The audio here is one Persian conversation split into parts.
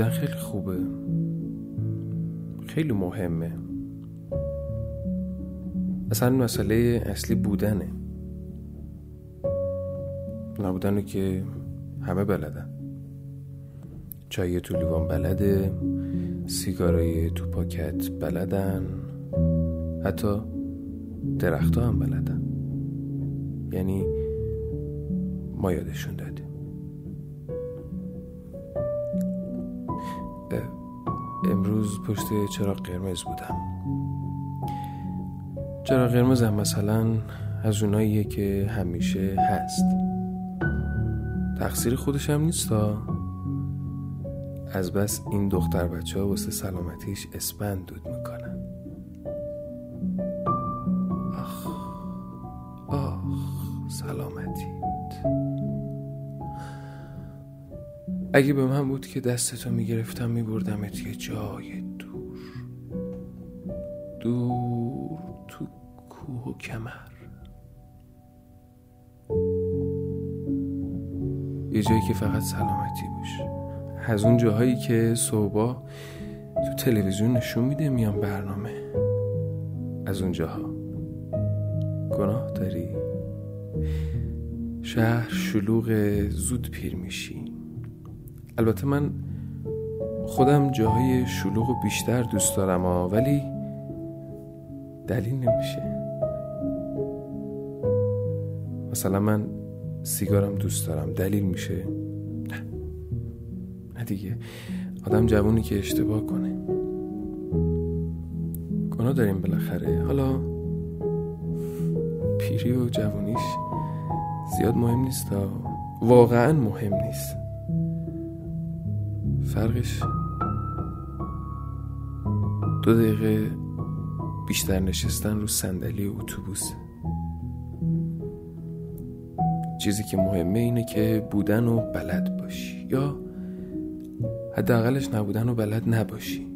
خیلی خوبه. خیلی مهمه. اصلا مسئله اصلی بودنه. نبودن که همه بلدن. چای تو لیوان بلده سیگارای تو پاکت بلدن. حتی درختها هم بلدن. یعنی ما یادشون دادیم امروز پشت چراغ قرمز بودم. چراغ قرمز هم مثلا از اوناییه که همیشه هست. تقصیر خودش هم نیست از بس این دختر بچه ها واسه سلامتیش اسپند دود می‌کنن. آخ آخ سلامتیت. اگه به من بود که دستتو می‌گرفتم میبردمت یه جای دور. دور تو کوه و کمر. یه جایی که فقط سلامتی باشه از اون جاهایی که صبح تو تلویزیون نشون میده میان برنامه. از اون جاها. گناه داری. شهر شلوغ زود پیر میشی. البته من خودم جاهای شلوغ و بیشتر دوست دارم ها ولی دلیل نمیشه. مثلا من سیگارم دوست دارم دلیل میشه. دیگه. آدم جوونی که اشتباه کنه. گناه داریم بالاخره. حالا پیری و جوونیش زیاد مهم نیست واقعا مهم نیست. فرقش دو دقیقه بیشتر نشستن رو صندلی اتوبوس. چیزی که مهمه اینه که بودن و بلد باشی یا حداقلش نبودن و بلد نباشی.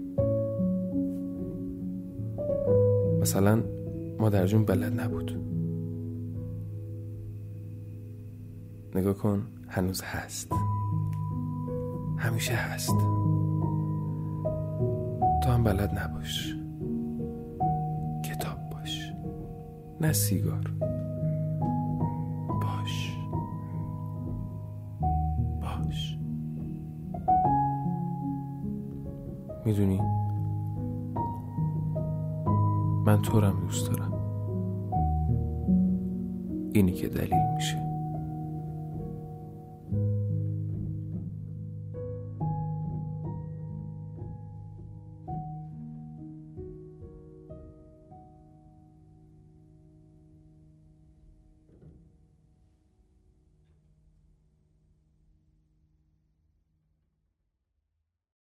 مثلا مادر جون بلد نبود. نگاه کن هنوز هست. همیشه هست. تو هم بلد نباش. کتاب باش. نه سیگار. می‌دونی؟ من تو دوست دارم. اینی که دلیل میشه.